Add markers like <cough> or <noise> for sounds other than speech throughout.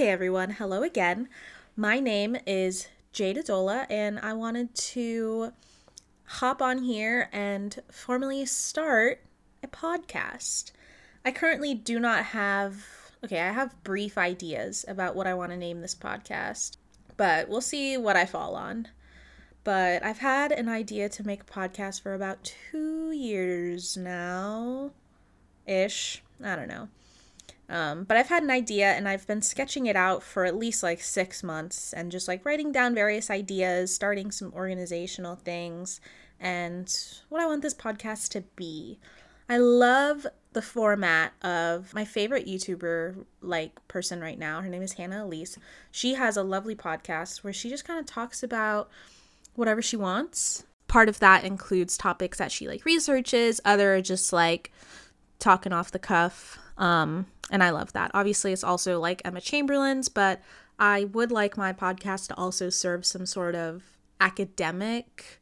Okay, everyone, hello again. My name is Jade Adhola, and I wanted to hop on here and formally start a podcast. I currently do not have, okay, I have brief ideas about what I want to name this podcast, but we'll see what I fall on. But I've had an idea to make a podcast for about two years now ish. I don't know. Um, but I've had an idea and I've been sketching it out for at least like six months and just like writing down various ideas, starting some organizational things, and what I want this podcast to be. I love the format of my favorite YouTuber like person right now. Her name is Hannah Elise. She has a lovely podcast where she just kind of talks about whatever she wants. Part of that includes topics that she like researches, other just like talking off the cuff. Um, and I love that. Obviously, it's also like Emma Chamberlain's, but I would like my podcast to also serve some sort of academic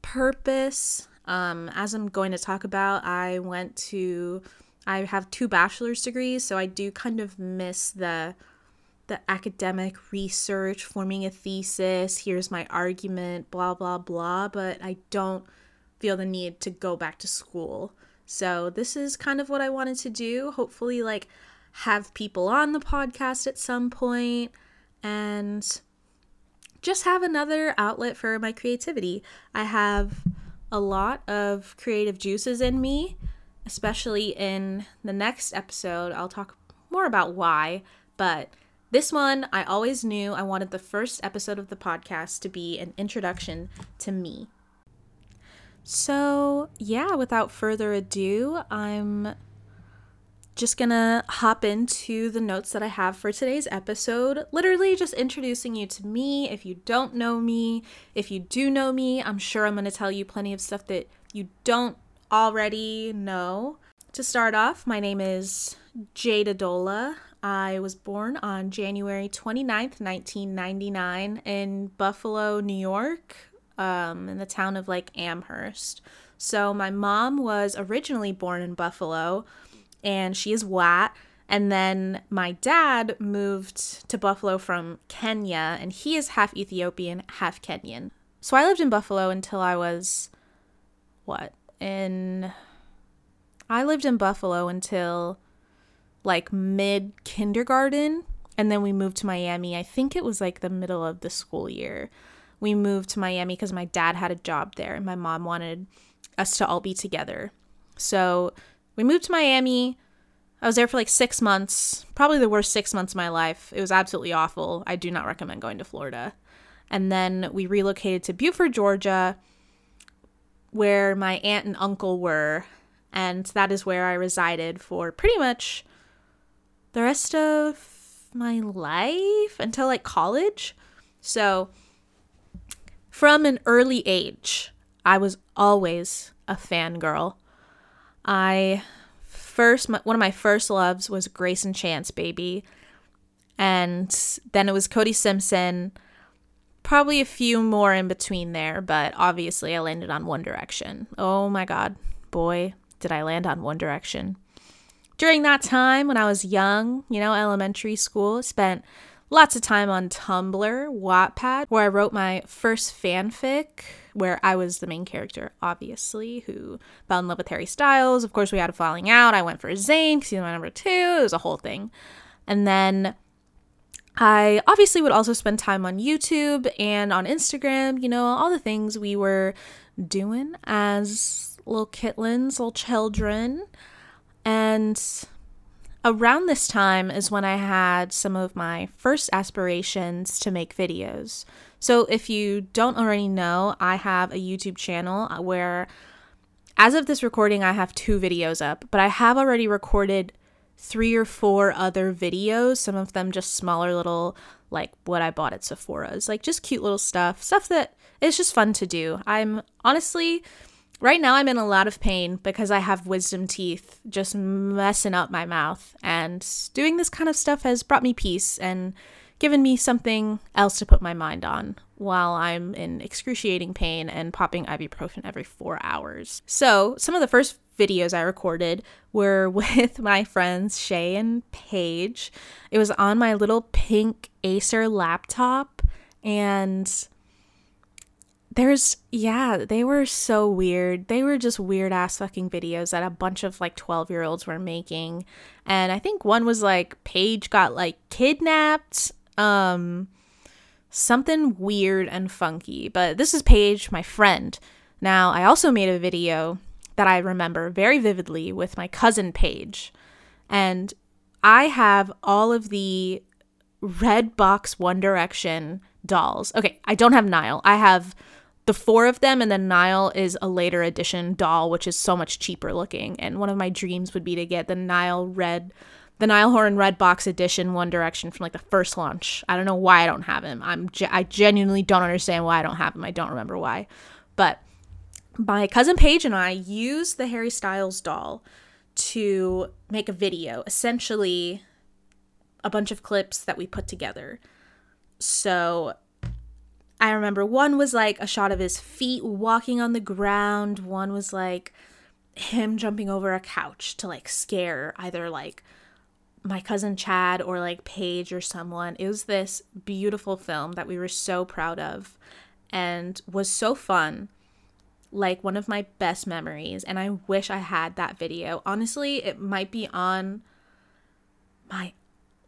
purpose. Um, as I'm going to talk about, I went to, I have two bachelor's degrees, so I do kind of miss the the academic research, forming a thesis, here's my argument, blah, blah, blah, but I don't feel the need to go back to school. So, this is kind of what I wanted to do. Hopefully, like, have people on the podcast at some point and just have another outlet for my creativity. I have a lot of creative juices in me, especially in the next episode. I'll talk more about why, but this one, I always knew I wanted the first episode of the podcast to be an introduction to me. So, yeah, without further ado, I'm just gonna hop into the notes that I have for today's episode. Literally just introducing you to me. If you don't know me, if you do know me, I'm sure I'm gonna tell you plenty of stuff that you don't already know. To start off, my name is Jade Adhola. I was born on January 29th, 1999, in Buffalo, New York, um, in the town of like Amherst. So my mom was originally born in Buffalo, and she is white. And then my dad moved to Buffalo from Kenya, and he is half Ethiopian, half Kenyan. So I lived in Buffalo until I was, what, in. I lived in Buffalo until like mid kindergarten, and then we moved to Miami. I think it was like the middle of the school year we moved to Miami because my dad had a job there and my mom wanted us to all be together. So we moved to Miami. I was there for like six months, probably the worst six months of my life. It was absolutely awful. I do not recommend going to Florida. And then we relocated to Buford, Georgia, where my aunt and uncle were. And that is where I resided for pretty much the rest of my life until like college. So from an early age, I was always a fangirl. I first, my, one of my first loves was Greyson Chance, baby. And then it was Cody Simpson. Probably a few more in between there, but obviously I landed on One Direction. Oh my god, boy, did I land on One Direction. During that time when I was young, you know, elementary school, spent lots of time on Tumblr, Wattpad, where I wrote my first fanfic, where I was the main character, obviously, who fell in love with Harry Styles. Of course, we had a falling out. I went for Zayn because he was my number two. It was a whole thing. And then I obviously would also spend time on YouTube and on Instagram, you know, all the things we were doing as little kitlins, little children. And around this time is when I had some of my first aspirations to make videos. So, if you don't already know, I have a YouTube channel uh, where, as of this recording, I have two videos up, but I have already recorded three or four other videos, some of them just smaller little, like what I bought at Sephora's, like just cute little stuff, stuff that is just fun to do. I'm honestly Right now, I'm in a lot of pain because I have wisdom teeth just messing up my mouth. And doing this kind of stuff has brought me peace and given me something else to put my mind on while I'm in excruciating pain and popping ibuprofen every four hours. So, some of the first videos I recorded were <laughs> with my friends Shay and Paige. It was on my little pink Acer laptop, and there's yeah they were so weird. They were just weird ass fucking videos that a bunch of like 12 year olds were making. And i think one was like paige got like kidnapped. Um something weird and funky. But this is paige my friend. Now i also made a video that i remember very vividly with my cousin paige. And i have all of the red box one direction dolls. Okay i don't have niall i have the four of them, and then Niall is a later edition doll, which is so much cheaper looking. And one of my dreams would be to get the Niall red, the Niall Horan red box edition One Direction from like the first launch. I don't know why I don't have him. I'm ge- I genuinely don't understand why I don't have him. I don't remember why, but my cousin Paige and I used the Harry Styles doll to make a video, essentially a bunch of clips that we put together. So I remember one was like a shot of his feet walking on the ground, one was like him jumping over a couch to like scare either like my cousin Chad or like Paige or someone. It was this beautiful film that we were so proud of and was so fun. Like one of my best memories. And I wish I had that video. Honestly, it might be on my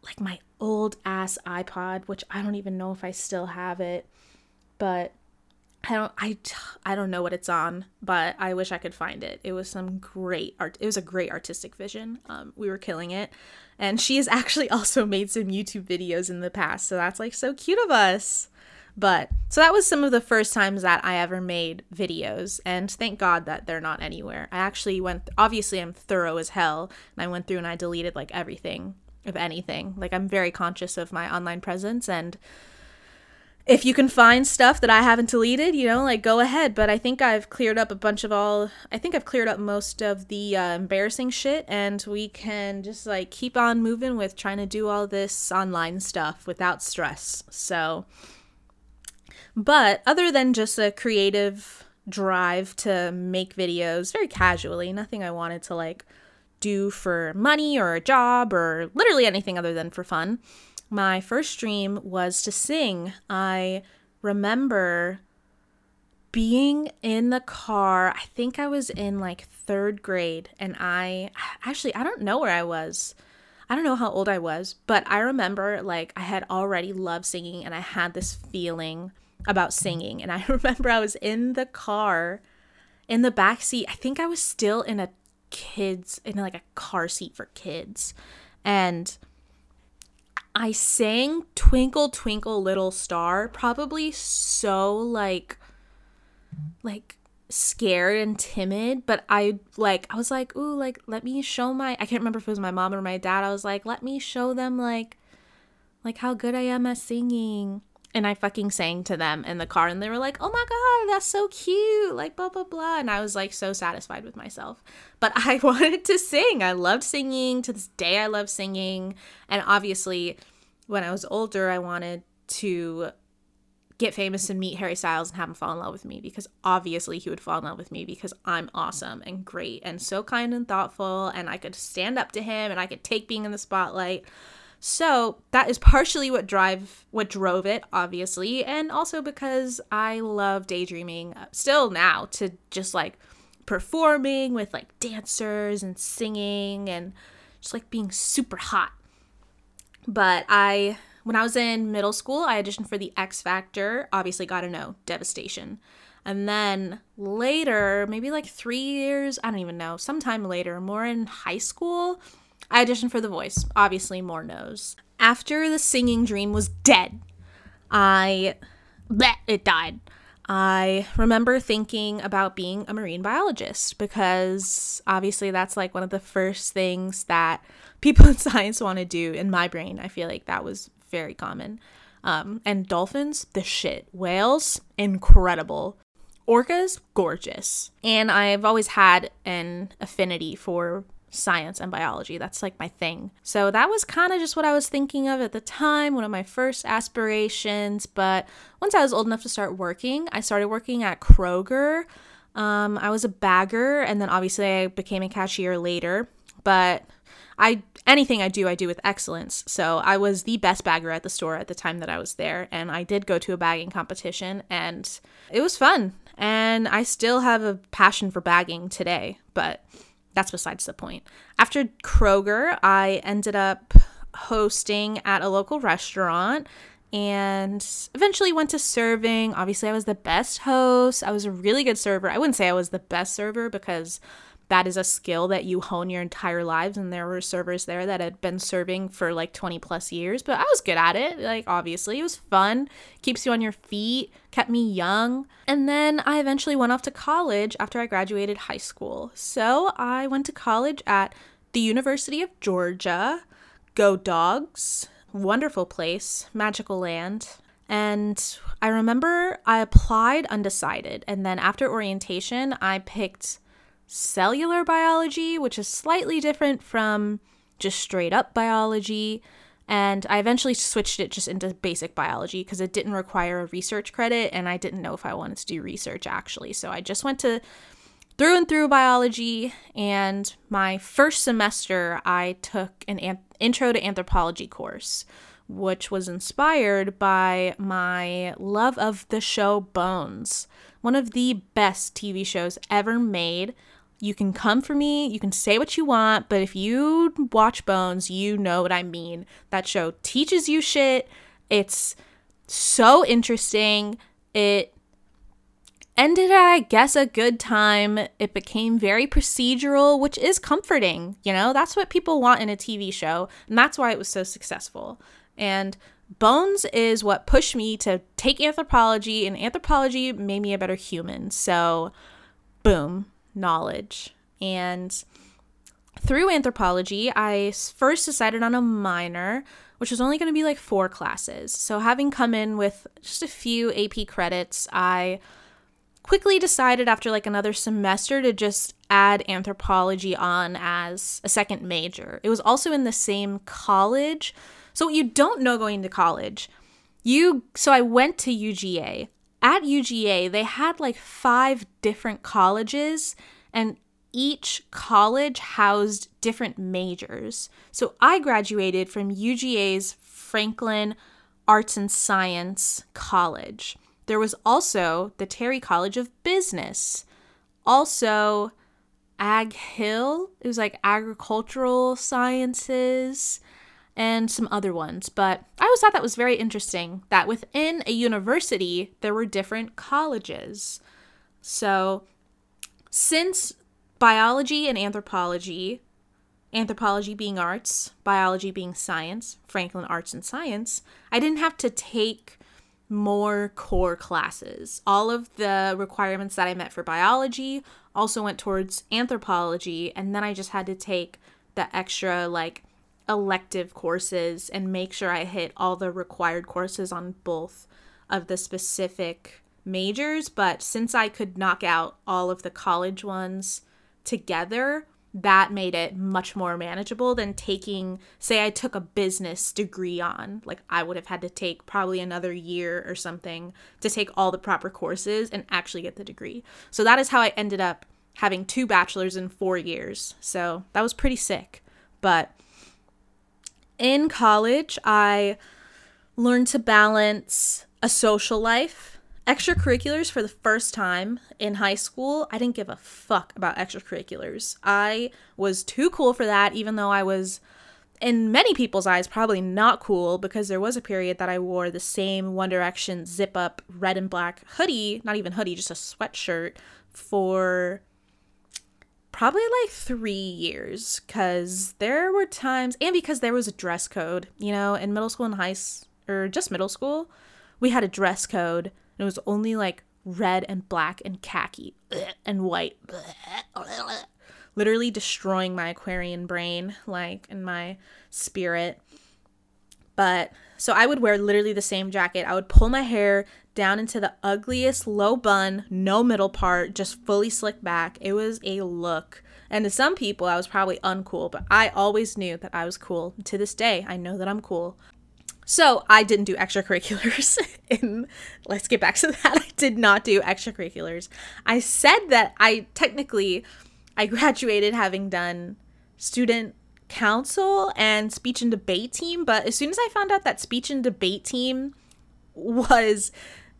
like my old ass iPod, which I don't even know if I still have it but I don't I I don't know what it's on, but I wish I could find it. It was some great art. It was a great artistic vision. Um, we were killing it, and she has <laughs> actually also made some YouTube videos in the past, so that's like so cute of us. But so that was some of the first times that I ever made videos, and thank God that they're not anywhere. I actually went. Obviously, I'm thorough as hell, and I went through and I deleted like everything of anything. Like I'm very conscious of my online presence and if you can find stuff that I haven't deleted, you know, like go ahead. But I think I've cleared up a bunch of all, I think I've cleared up most of the uh, embarrassing shit, and we can just like keep on moving with trying to do all this online stuff without stress. So, but other than just a creative drive to make videos very casually, nothing I wanted to like do for money or a job or literally anything other than for fun my first dream was to sing. I remember being in the car. I think I was in like third grade, and I actually, I don't know where I was. I don't know how old I was, but I remember like I had already loved singing and I had this feeling about singing. And I <laughs> remember I was in the car in the back seat. I think I was still in a kids in like a car seat for kids. And I sang Twinkle Twinkle Little Star probably so like like scared and timid, but I like I was like, "Ooh, like let me show my I can't remember if it was my mom or my dad. I was like, "Let me show them like like how good I am at singing." And I fucking sang to them in the car and they were like, "Oh my god, that's so cute." Like blah blah blah, and I was like so satisfied with myself. But <laughs> I <laughs> wanted to sing. I loved singing. To this day I love singing. And obviously, when I was older, I wanted to get famous and meet Harry Styles and have him fall in love with me because obviously he would fall in love with me because I'm awesome and great and so kind and thoughtful and I could stand up to him and I could take being in the spotlight. So that is <laughs> partially what drive what drove it, obviously, and also because I love daydreaming uh, still now to just like performing with like dancers and singing and just like being super hot. But I when I was in middle school, I auditioned for the X Factor, obviously got to know Devastation. And then later, maybe like 3 years, I don't even know, sometime later, more in high school, I auditioned for The Voice. Obviously, more knows. After the singing dream was dead, I. Bleh, it died. I remember thinking about being a marine biologist because obviously that's like one of the first things that <laughs> people in science want to do in my brain. I feel like that was very common. Um, and dolphins, the shit. Whales, incredible. Orcas, gorgeous. And I've always had an affinity for science and biology. That's like my thing. So that was kind of just what I was thinking of at the time, one of my first aspirations. But once I was old enough to start working, I started working at Kroger. Um, I was a bagger, and then obviously I became a cashier later. But I anything I do, I do with excellence. So I was the best bagger at the store at the time that I was there, and I did go to a bagging competition, and it was fun. And I still have a passion for bagging today, but that's besides the point. After Kroger, I ended up hosting at a local restaurant and eventually went to serving. Obviously, I was the best host. I was a really good server. I wouldn't say I was the best server because that is a skill that you hone your entire lives and there were servers there that had been serving for like 20 plus years but i was good at it like obviously. It was fun keeps you on your feet kept me young. And then i eventually went off to college after i graduated high school. So i went to college at the university of georgia. Go dogs. Wonderful place magical land. And I remember I applied undecided. And then after orientation, I picked cellular biology, which is slightly different from just straight up biology. And I eventually switched it just into basic biology because it didn't require a research credit and I didn't know if I wanted to do research actually. So I just went to through and through biology. And my first semester, I took an, an intro to anthropology course, which was inspired by my love of the show Bones, one of the best TV shows ever made. You can come for me, you can say what you want, but if you watch Bones, you know what I mean. That show teaches you shit. It's so interesting. It ended at, I guess, a good time. It became very procedural, which is comforting. You know, that's what people want in a TV show, and that's why it was so successful. And Bones is what pushed me to take anthropology, and anthropology made me a better human. So, boom, knowledge. And through anthropology, I first decided on a minor, which was only going to be like four classes. So, having come in with just a few AP credits, I quickly decided after like another semester to just add anthropology on as a second major. It was also in the same college. So, what you don't know going to college, you so I went to UGA at UGA, they had like five different colleges, and each college housed different majors. So I graduated from UGA's Franklin Arts and Science College. There was also the Terry College of Business, also Ag Hill, it was like agricultural sciences and some other ones. But I always thought that was very interesting that within a university, there were different colleges. So, since biology and anthropology, anthropology being arts, biology being science, Franklin Arts and Science, I didn't have to take more core classes. All of the requirements that I met for biology also went towards anthropology, and then I just had to take the extra, like, elective courses and make sure I hit all the required courses on both of the specific majors. But since I could knock out all of the college ones together, that made it much more manageable than taking, say, I took a business degree on. Like, I would have had to take probably another year or something to take all the proper courses and actually get the degree. So, that is how I ended up having two bachelors in four years. So, that was pretty sick. But in college, I learned to balance a social life, extracurriculars for the first time in high school. I didn't give a fuck about extracurriculars. I was too cool for that, even though I was, in many people's eyes, probably not cool because there was a period that I wore the same One Direction zip up red and black hoodie, not even hoodie, just a sweatshirt for probably like three years because there were times and because there was a dress code you know in middle school and high or just middle school we had a dress code and it was only like red and black and khaki and white literally destroying my aquarian brain like in my spirit but So I would wear literally the same jacket. I would pull my hair down into the ugliest low bun, no middle part, just fully slicked back. It was a look. And to some people, I was probably uncool, but I always knew that I was cool. To this day, I know that I'm cool. So I didn't do extracurriculars. <laughs> In let's get back to that. <laughs> I did not do extracurriculars. I said that I technically I graduated having done student council and speech and debate team, but as soon as I found out that speech and debate team was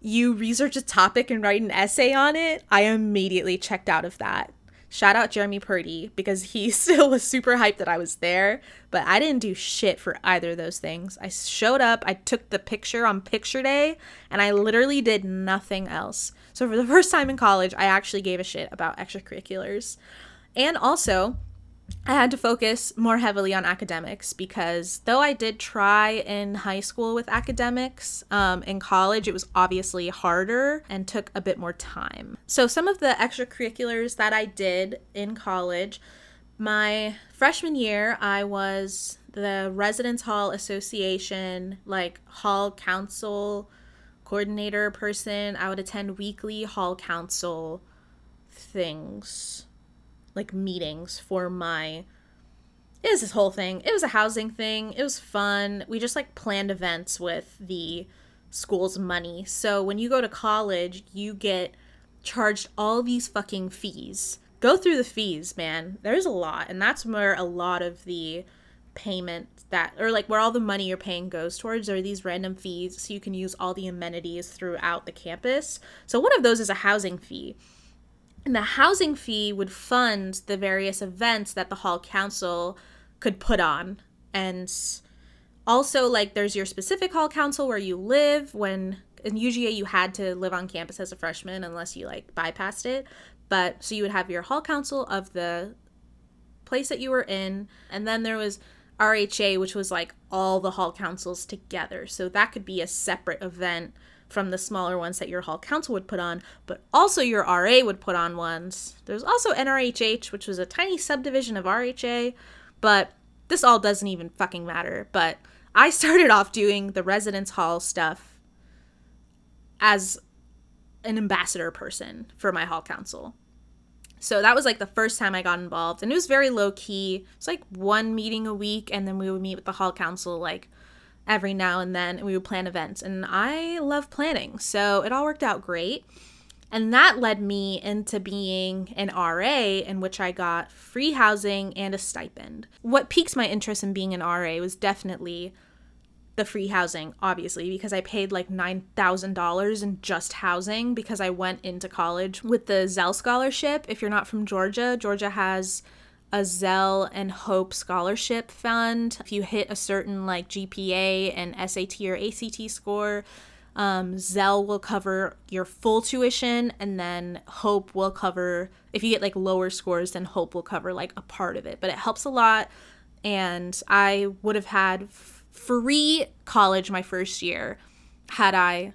you research a topic and write an essay on it, I immediately checked out of that. Shout out Jeremy Purdy because he <laughs> still was super hyped that I was there, but I didn't do shit for either of those things. I showed up, I took the picture on picture day, and I literally did nothing else. So for the <laughs> first time in college, I actually gave a shit about extracurriculars. And also, I had to focus more heavily on academics because though I did try in high school with academics, um, in college it was obviously harder and took a bit more time. So, some of the extracurriculars that I did in college, my freshman year, I was the Residence Hall Association, like hall council coordinator person. I would attend weekly hall council things like meetings for my it was this whole thing. It was a housing thing. It was fun. We just like planned events with the school's money. So when you go to college, you get charged all these fucking fees. Go through the fees, man. There's a lot, and that's where a lot of the payment that or like where all the money you're paying goes towards are these random fees so you can use all the amenities throughout the campus. So one of those is a housing fee. And the housing fee would fund the various events that the hall council could put on. And also, like, there's your specific hall council where you live when in UGA you had to live on campus as a freshman unless you like bypassed it. But so you would have your hall council of the place that you were in, and then there was RHA, which was like all the hall councils together. So that could be a separate event from the smaller ones that your hall council would put on, but also your RA would put on ones. There's also NRHH, which was a tiny subdivision of RHA, but this all doesn't even fucking matter. But I started off doing the residence hall stuff as an ambassador person for my hall council. So that was like the first time I got involved, and it was very low key. It's like one meeting a week, and then we would meet with the hall council like every now and then and we would plan events and I love planning. So it all worked out great. And that led me into being an RA in which I got free housing and a stipend. What piqued my interest in being an RA was definitely the free housing, obviously, because I paid like $9,000 in just housing because I went into college with the Zell Scholarship. If you're not from Georgia, Georgia has a Zell and Hope scholarship fund. If you hit a certain like GPA and SAT or ACT score, um, Zell will cover your full tuition, and then Hope will cover if you get like lower scores. Then Hope will cover like a part of it, but it helps a lot. And I would have had free college my first year had I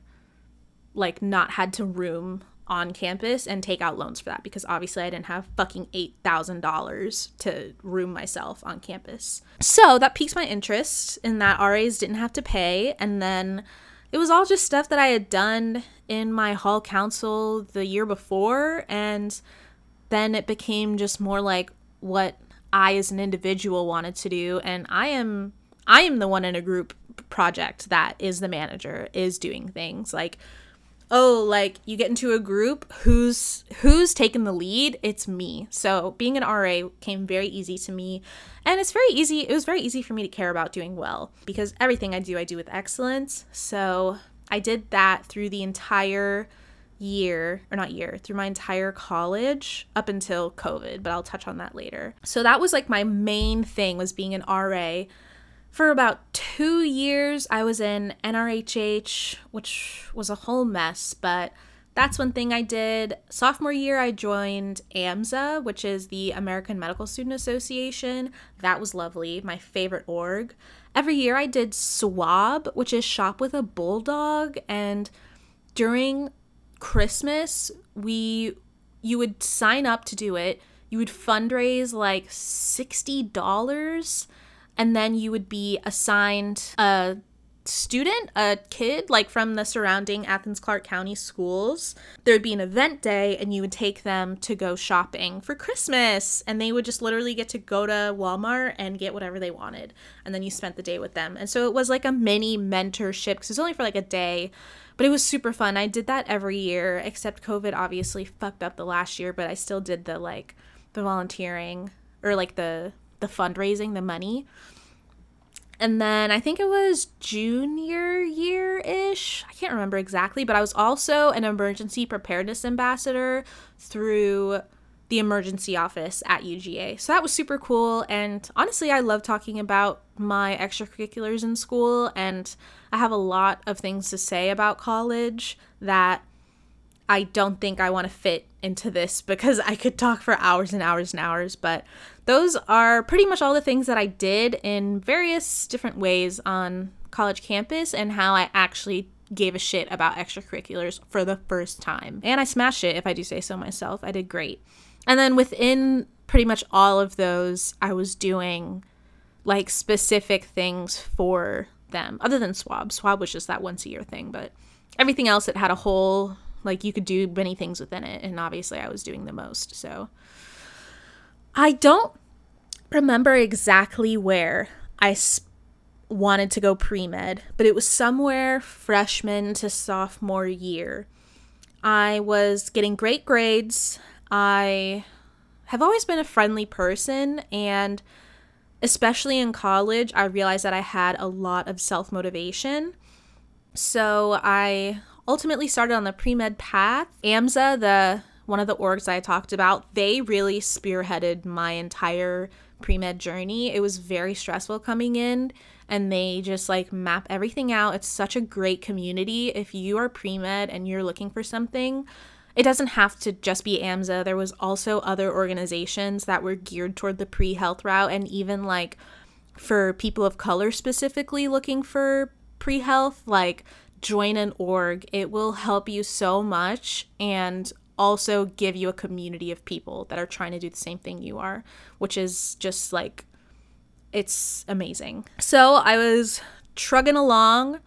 like not had to room on campus and take out loans for that because obviously I didn't have fucking $8,000 to room myself on campus. So that piques my interest in that RAs didn't have to pay. And then it was all just stuff that I had done in my hall council the year before. And then it became just more like what I as an individual wanted to do. And I am. I am the one in a group project that is the manager, is doing things. Like, oh like you get into a group who's who's taking the lead? It's me. So being an ra came very easy to me and it's very easy it was very easy for me to care about doing well because everything i do i do with excellence. So i did that through the entire year or not year through my entire college up until covid but i'll touch on that later. So that was like my main thing was being an ra for about two years, I was in NRHH, which was a whole mess, but that's one thing I did. Sophomore year, I joined AMSA, which is the American Medical Student Association. That was lovely, my favorite org. Every year, I did SWAB, which is Shop with a Bulldog, and during Christmas, we you would sign up to do it. You would fundraise like $60 and then you would be assigned a student, a kid, like from the surrounding Athens Clarke County schools, there would be an event day and you would take them to go shopping for Christmas. And they would just literally get to go to Walmart and get whatever they wanted. And then you spent the day with them. And so it was like a mini mentorship because it was only for like a day. But it was super fun. I did that every year, except COVID obviously fucked up the last year, but I still did the like the volunteering or like the the fundraising, the money. And then I think it was junior year ish. I can't remember exactly, but I was also an emergency preparedness ambassador through the emergency office at UGA. So that was super cool. And honestly, I love talking about my extracurriculars in school. And I have a lot of things to say about college that I don't think I want to fit into this <laughs> because I could talk for hours and hours and hours. But those are pretty much all the things that I did in various different ways on college campus and how I actually gave a shit about extracurriculars for the first time. And I smashed it, if I do say so myself. I did great. And then within pretty much all of those, I was doing like specific things for them, other than swab. Swab was just that once a year thing, but everything else, it had a whole like you could do many things within it, and obviously I was doing the most. So I don't remember exactly where I sp- wanted to go pre med, but it was somewhere freshman to sophomore year. I was getting great grades. I have always been a friendly person, and especially in college, I realized that I had a lot of self motivation. So I ultimately started on the pre med path. AMSA, the one of the orgs I talked about, they really spearheaded my entire pre med journey. It was very stressful coming in, and they just like map everything out. It's such a great community. If you are pre med and you're looking for something, it doesn't have to just be AMSA. There was also other organizations that were geared toward the pre health route, and even like for people of color specifically looking for pre health, like join an org. It will help you so much and also give you a community of people that are trying to do the same thing you are, which is just like it's amazing. So I was trugging along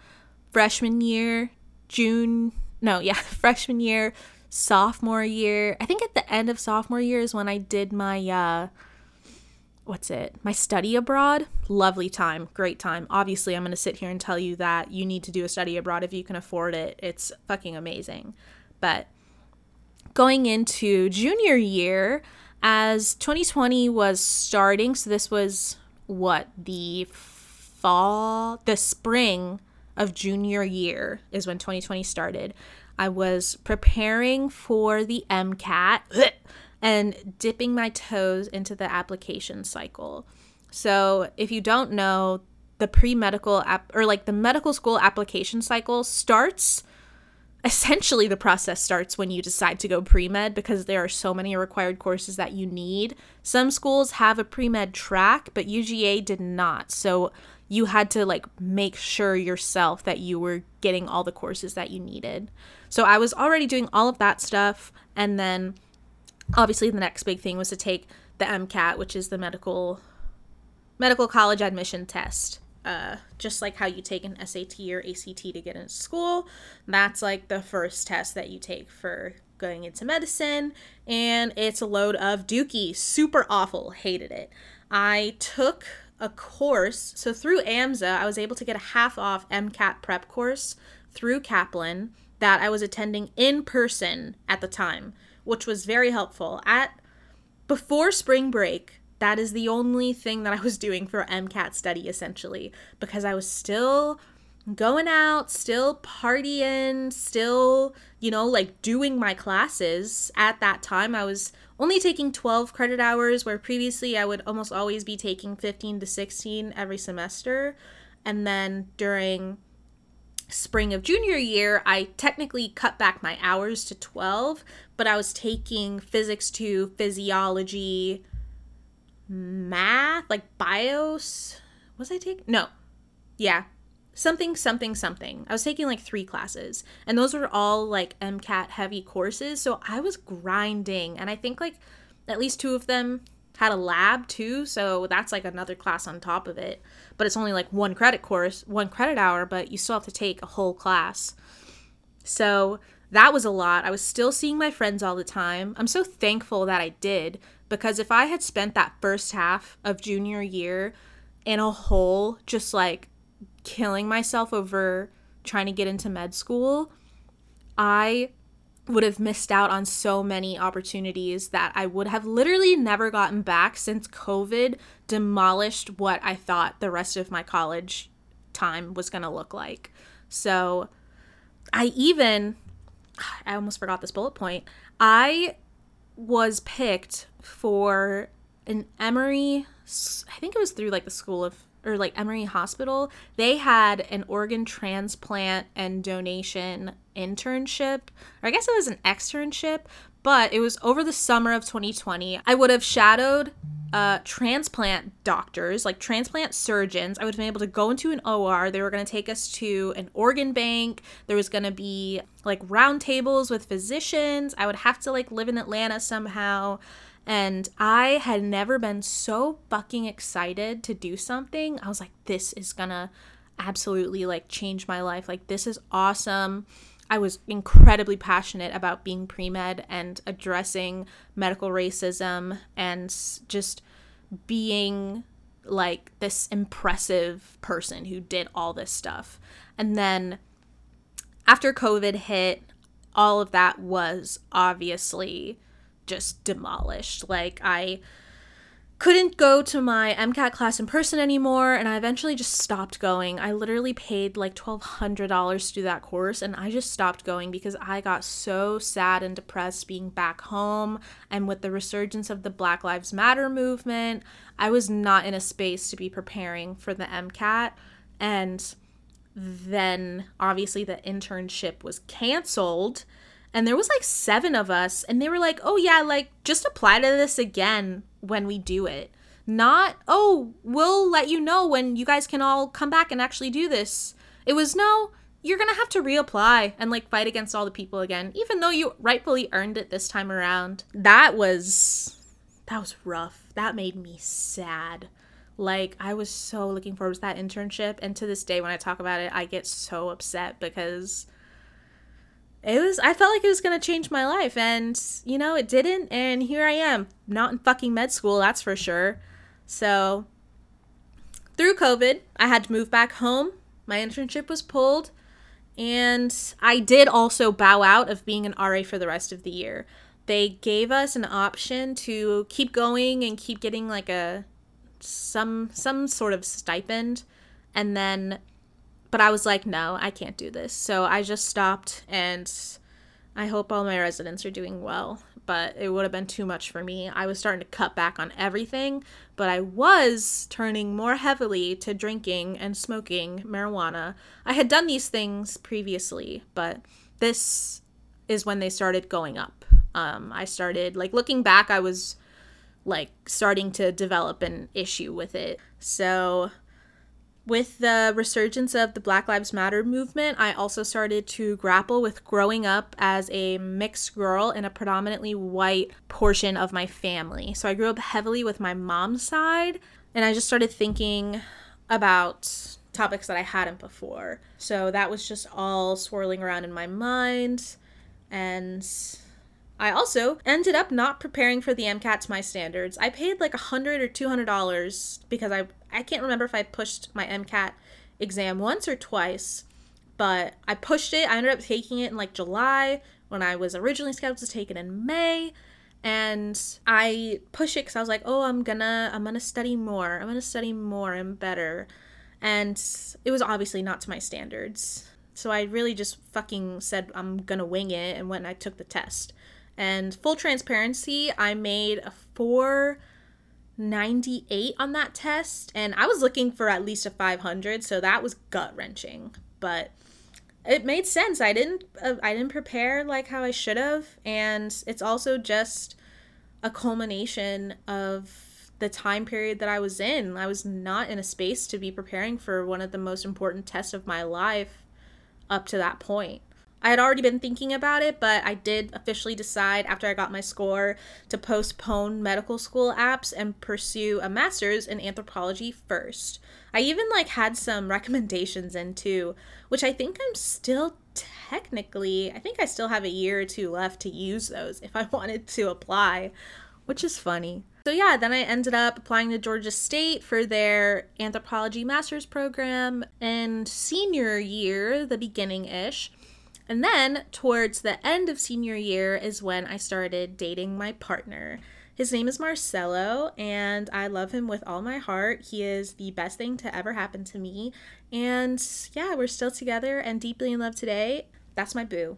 freshman year, June, no, yeah, <laughs> freshman year, sophomore year. I think at the end of sophomore year is when I did my uh what's it? My study abroad. Lovely time, great time. Obviously, I'm going to sit here and tell you that you need to do a study abroad if you can afford it. It's fucking amazing. But going into junior year, as 2020 was starting, so this was what the fall, the spring of junior year is when 2020 started. I was preparing for the MCAT <laughs> and dipping my toes into the application cycle. So, if you don't know, the pre medical app or like the medical school application cycle starts essentially the process starts when you decide to go pre-med because there are so many required courses that you need. Some schools have a pre-med track, but UGA did not. So you had to like make sure yourself that you were getting all the courses that you needed. So I was already doing all of that stuff and then obviously the next big thing was to take the MCAT, which is the medical medical college admission test. Uh, just like how you take an SAT or ACT to get into school, that's like the first test that you take for going into medicine. And it's a load of dookie. Super awful. Hated it. I took a course. So through AMSA, I was able to get a half off MCAT prep course through Kaplan that I was attending in person at the time which was very helpful. At before spring break, that is the only thing that I was doing for MCAT study essentially because I was still going out, still partying, still, you know, like doing my classes. At that time, I was only taking 12 credit hours where previously I would almost always be taking 15 to 16 every semester. And then during spring of junior year, I technically cut back my hours to 12, but I was taking physics 2, physiology, math, like bios. Was I taking? No. Yeah. Something, something, something. I was taking like three classes, and those were all like MCAT heavy courses. So I was grinding, and I think like at least two of them, had a lab too, so that's like another class on top of it. But it's only like one credit course, one credit hour, but you still have to take a whole class. So that was a lot. I was still seeing my friends all the time. I'm so thankful that I did because if I had spent that first half of junior year in a hole, just like killing myself over trying to get into med school, I would have missed out on so many opportunities that I would have literally never gotten back since COVID demolished what I thought the rest of my college time was going to look like. So I even, I almost forgot this bullet point. I was picked for an Emory, I think it was through like the School of or like Emory Hospital, they had an organ transplant and donation internship, or I guess it was an externship, but it was over the summer of 2020. I would have shadowed uh, transplant doctors, like transplant surgeons. I would have been able to go into an OR. They were going to take us to an organ bank. There was going to be like roundtables with physicians. I would have to like live in Atlanta somehow. And I had never been so fucking excited to do something. I was like, this is gonna absolutely like change my life. Like, this is awesome. I was incredibly passionate about being pre med and addressing medical racism and just being like this impressive person who did all this stuff. And then after COVID hit, all of that was obviously just demolished. Like I couldn't go to my MCAT class in person anymore and I eventually just stopped going. I literally paid like $1200 to do that course and I just stopped going because I got so sad and depressed being back home and with the resurgence of the Black Lives Matter movement, I was not in a space to be preparing for the MCAT and then obviously the internship was canceled and there was like seven of us and they were like oh yeah like just apply to this again when we do it. Not oh we'll let you know when you guys can all come back and actually do this. It was no you're gonna have to reapply and like fight against all the people again even though you rightfully earned it this time around. That was that was rough. That made me sad. Like i was so looking forward to that internship and to this day when i talk about it i get so upset because it was I felt like it was going to change my life and you know it didn't and here I am not in fucking med school that's for sure. So through COVID, I had to move back home. My internship was pulled and I did also bow out of being an RA for the rest of the year. They gave us an option to keep going and keep getting like a some some sort of stipend and then but I was like, no, I can't do this. So I just stopped and I hope all my residents are doing well. But it would have been too much for me. I was starting to cut back on everything, but I was turning more heavily to drinking and smoking marijuana. I had done these things previously, but this is when they started going up. Um, I started, like, looking back, I was like starting to develop an issue with it. So with the resurgence of the Black Lives Matter movement, I also started to grapple with growing up as a mixed girl in a predominantly white portion of my family. So I grew up heavily with my mom's side, and I just started thinking about topics that I hadn't before. So that was just all swirling around in my mind. And I also ended up not preparing for the MCAT to my standards. I paid like a hundred or two hundred dollars because I I can't remember if I pushed my MCAT exam once or twice, but I pushed it. I ended up taking it in like July when I was originally scheduled to take it in May. And I pushed it because I was like, oh, I'm gonna I'm gonna study more. I'm gonna study more and better. And it was obviously not to my standards. So I really just fucking said I'm gonna wing it and went and I took the test. And full transparency, I made a 498 on that test, and I was looking for at least a 500, so that was gut wrenching. But it made sense. I didn't uh, I didn't prepare like how I should have, and it's also just a culmination of the time period that I was in. I was not in a space to be preparing for one of the most important tests of my life up to that point. I had already been thinking about it, but I did officially decide after I got my score to postpone medical school apps and pursue a master's in anthropology first. I even like had some <laughs> recommendations in too, which I think I'm still technically, I think I still have a year or two left to use those if I <laughs> wanted to apply, which is funny. So yeah, then I ended up applying to Georgia State for their anthropology master's program and senior year, the beginning ish. And then towards the end of senior year is when I started dating my partner. His name is Marcelo, and I love him with all my heart. He is the best thing to ever happen to me. And yeah, we're still together and deeply in love today. That's my boo.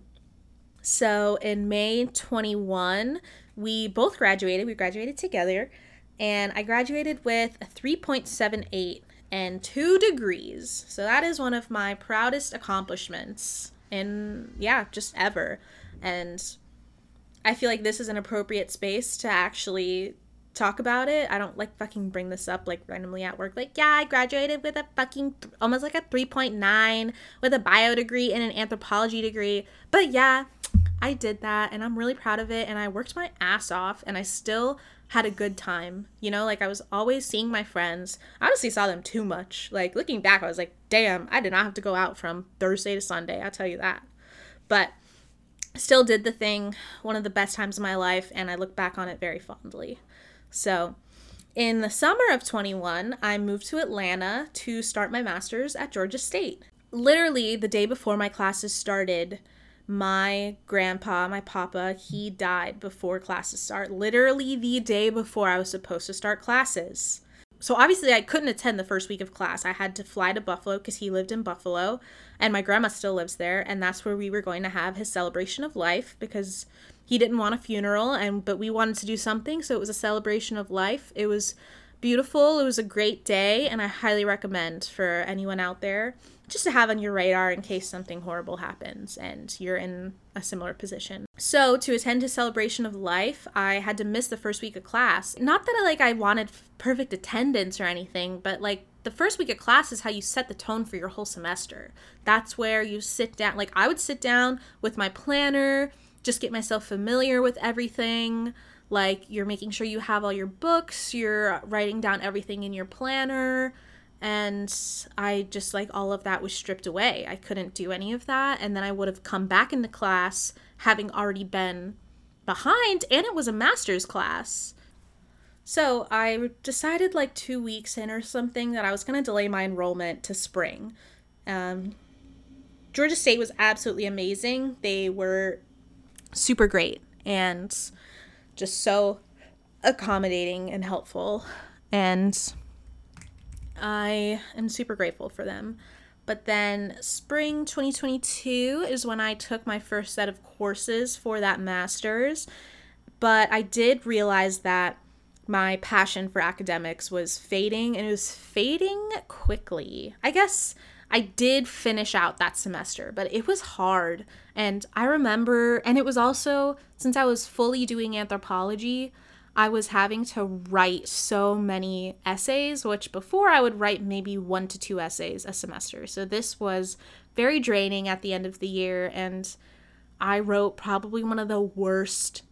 So in May 21, we both graduated. We graduated together, and I graduated with a 3.78 and two degrees. So that is one of my proudest accomplishments in, yeah, just ever. And I feel like this is an appropriate space to actually talk about it. I don't like fucking bring this up like randomly at work. Like, yeah, I graduated with a fucking th- almost like a 3.9 with a bio degree and an anthropology degree. But yeah, I did that and I'm really proud of it and I worked my ass off and I still had a good time. You know, like I was always seeing my friends. I honestly saw them too much. Like looking back, I was like, damn, I did not have to go out from Thursday to Sunday. I'll tell you that. But still did the thing, one of the best times of my life, and I look back on it very fondly. So, in the summer of 21, I moved to Atlanta to start my master's at Georgia State. Literally, the day before my classes started, my grandpa, my papa, he died before classes start. Literally the day before I was supposed to start classes. So obviously I couldn't attend the first week of class. I had to fly to Buffalo because he lived in Buffalo and my grandma still lives there and that's where we were going to have his celebration of life because he didn't want a funeral and but we wanted to do something so it was a celebration of life. It was beautiful. It was a great day and I highly recommend for anyone out there just to have on your radar in case something horrible happens and you're in a similar position. So, to attend his celebration of life, I had to miss the first week of class. Not that I like I wanted perfect attendance or anything, but like the first week of class is how you set the tone for your whole semester. That's where you sit down. Like I would sit down with my planner, just get myself familiar with everything. Like you're making sure you have all your books, you're writing down everything in your planner and I just like all of that was stripped away. I couldn't do any of that. And then I would have come back into class having already been behind, and it was a master's class. So I decided like two weeks in or something that I was going to delay my enrollment to spring. Um, Georgia State was absolutely amazing. They were super great and just so accommodating and helpful. And I am super grateful for them. But then spring 2022 is when I took my first set of courses for that master's. But I did realize that my passion for academics was fading and it was fading quickly. I guess I did finish out that semester, but it was hard. And I remember, and it was also, since I was fully doing anthropology, I was having to write so many essays, which before I would write maybe one to two essays a semester. So this was very draining at the end of the year. And I wrote probably one of the worst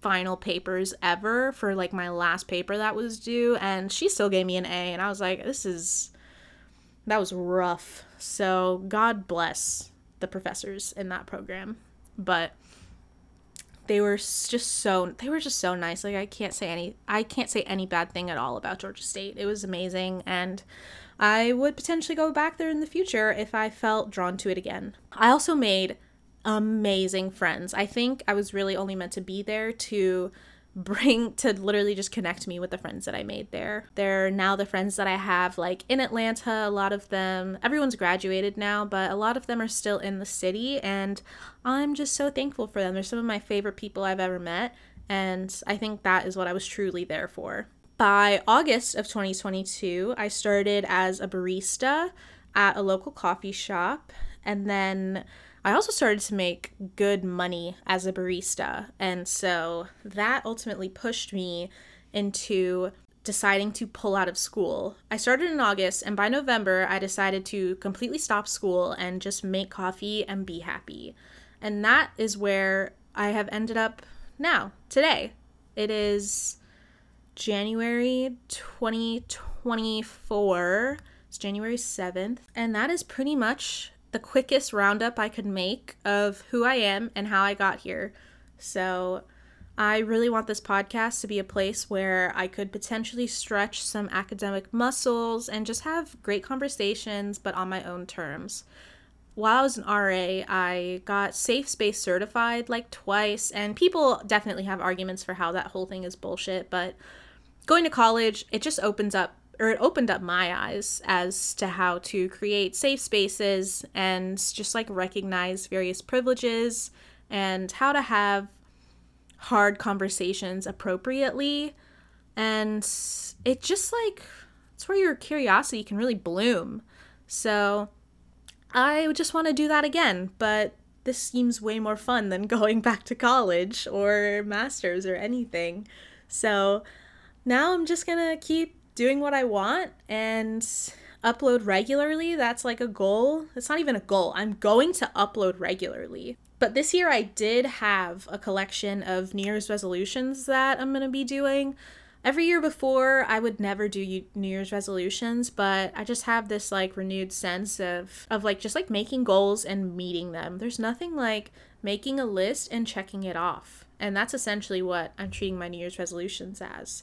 final papers ever for like my last paper that was due. And she still gave me an A. And I was like, this is, that was rough. So God bless the professors in that program. But they were just so they were just so nice. Like i can't say any i can't say any bad thing at all about georgia state. It was amazing. And i would potentially go back there in the future if i felt drawn to it again. I also made amazing friends. I think i was really only meant to be there to bring to literally just connect me with the friends that I made there. They're now the friends that I have like in Atlanta. A lot of them, everyone's graduated now, but a lot of them are still in the city and I'm just so thankful for them. They're some of my favorite people I've ever met and I think that is what I was truly there for. By August of 2022, I started as a barista at a local coffee shop and then I also started to make good money as a barista. And so that ultimately pushed me into deciding to pull out of school. I started in August, and by November, I decided to completely stop school and just make coffee and be happy. And that is where I have ended up now, today. It is January 2024. It's January 7th. And that is pretty much the quickest roundup I could make of who I am and how I got here. So, I really want this podcast to be a place where I could potentially stretch some academic muscles and just have great conversations, but on my own terms. While I was an RA, I got Safe Space certified like twice, and people definitely have arguments for how that whole thing is bullshit, but going to college, it just opens up or it opened up my eyes as to how to create safe spaces and just like recognize various privileges and how to have hard conversations appropriately. And it just like, it's where your curiosity can really bloom. So I just want to do that again, but this seems way more fun than <laughs> going back to college or masters or anything. So now I'm just gonna keep doing what I want and upload regularly. That's like a goal. It's not even a goal. I'm going to upload regularly. But this year I did have a collection of New Year's resolutions that I'm going to be doing. Every year before, I would never do New Year's resolutions, but I just have this like renewed sense of of like just like making goals and meeting them. There's nothing like making a list and checking it off. And that's essentially what I'm treating my New Year's resolutions as.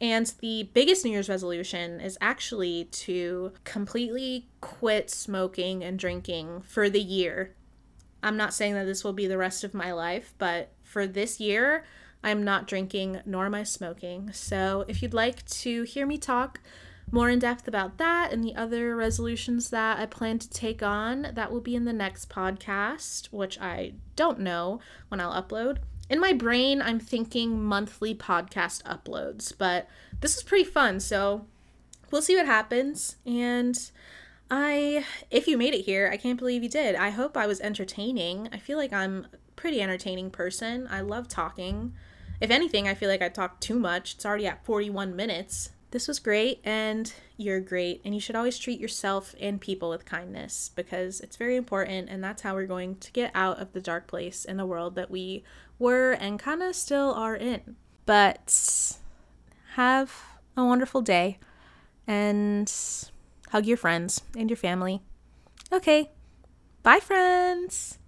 And the biggest New Year's resolution is actually to completely quit smoking and drinking for the year I'm not saying that this will be the rest of my life, but for this year, I'm not drinking nor am I smoking. So if you'd like to hear me talk more in depth about that and the other resolutions that I plan to take on, that will be in the next podcast, which I don't know when I'll upload. In my brain, I'm thinking monthly podcast uploads, but this is pretty fun, so we'll see what happens. And I, if you made it here, I can't believe you did. I hope I was entertaining. I feel like I'm a pretty entertaining person. I love talking. If anything, I feel like I talk too much. It's already at 41 minutes. This was great, and you're great, and you should always treat yourself and people with kindness because it's very important, and that's how we're going to get out of the dark place in the world that we were and kind of still are in. But have a wonderful day, and Hug your friends and your family. Okay. Bye, friends.